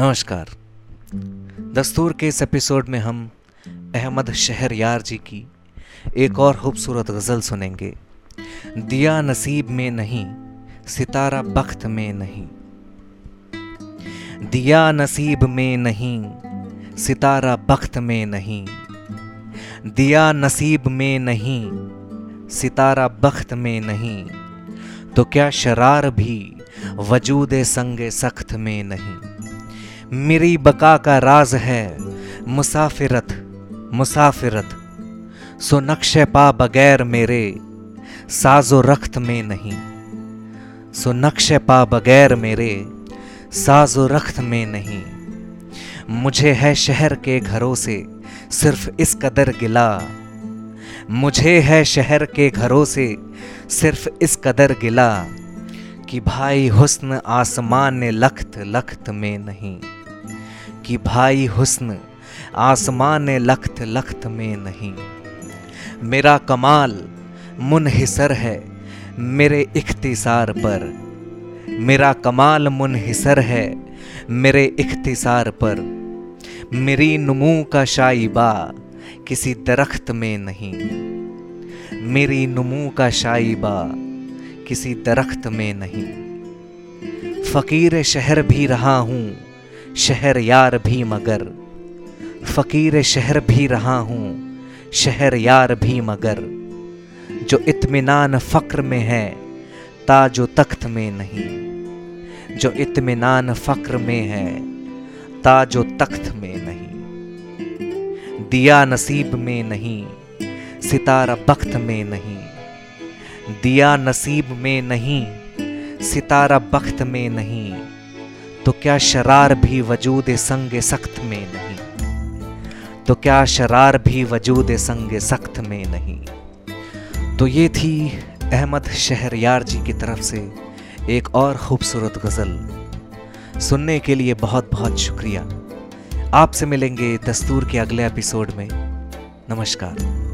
नमस्कार। दस्तूर के इस एपिसोड में हम अहमद शहर यार जी की एक और खूबसूरत गज़ल सुनेंगे। दिया नसीब में नहीं, सितारा बख्त में नहीं। दिया नसीब में नहीं, सितारा बख्त में नहीं। दिया नसीब में नहीं, सितारा बख्त में नहीं। तो क्या शरार भी वजूद संग सख्त में नहीं। मेरी बका का राज है। मुसाफिरत मुसाफिरत। सो नक्श पा बगैर मेरे, साजो रख्त में नहीं। सो नक्श पा बगैर मेरे, साजो रख्त में नहीं। मुझे है शहर के घरों से, सिर्फ़ इस कदर गिला। मुझे है शहर के घरों से, सिर्फ़ इस कदर गिला। कि भाई हुस्न आसमान लख्त लख्त में नहीं। कि भाई हुस्न, आसमान लख्त लख्त में नहीं। मेरा कमाल मुनहिसर है मेरे इख्तिसार पर। मेरा कमाल मुनहिसर है मेरे इख्तिसार पर। मेरी नमू का शाइबा किसी दरख्त में नहीं। मेरी नमू का शाइबा किसी दरख्त में नहीं। फकीर शहर भी रहा हूँ शहर यार भी मगर। फ़कीर शहर भी रहा हूँ, शहर यार भी मगर। जो इत्मीनान फ़क्र में है, ताजो तख्त में नहीं। जो इत्मीनान फ़क्र में है, ताजो तख्त में नहीं। दिया नसीब में नहीं, सितारा बख्त में नहीं। दिया नसीब में नहीं, सितारा बख्त में नहीं। तो क्या शरार भी वजूद संग सख्त में नहीं? तो क्या शरार भी वजूद संग सख्त में नहीं? तो ये थी अहमद शहरयार जी की तरफ़ से एक और खूबसूरत गज़ल। सुनने के लिए बहुत बहुत शुक्रिया। आपसे मिलेंगे दस्तूर के अगले एपिसोड में। नमस्कार।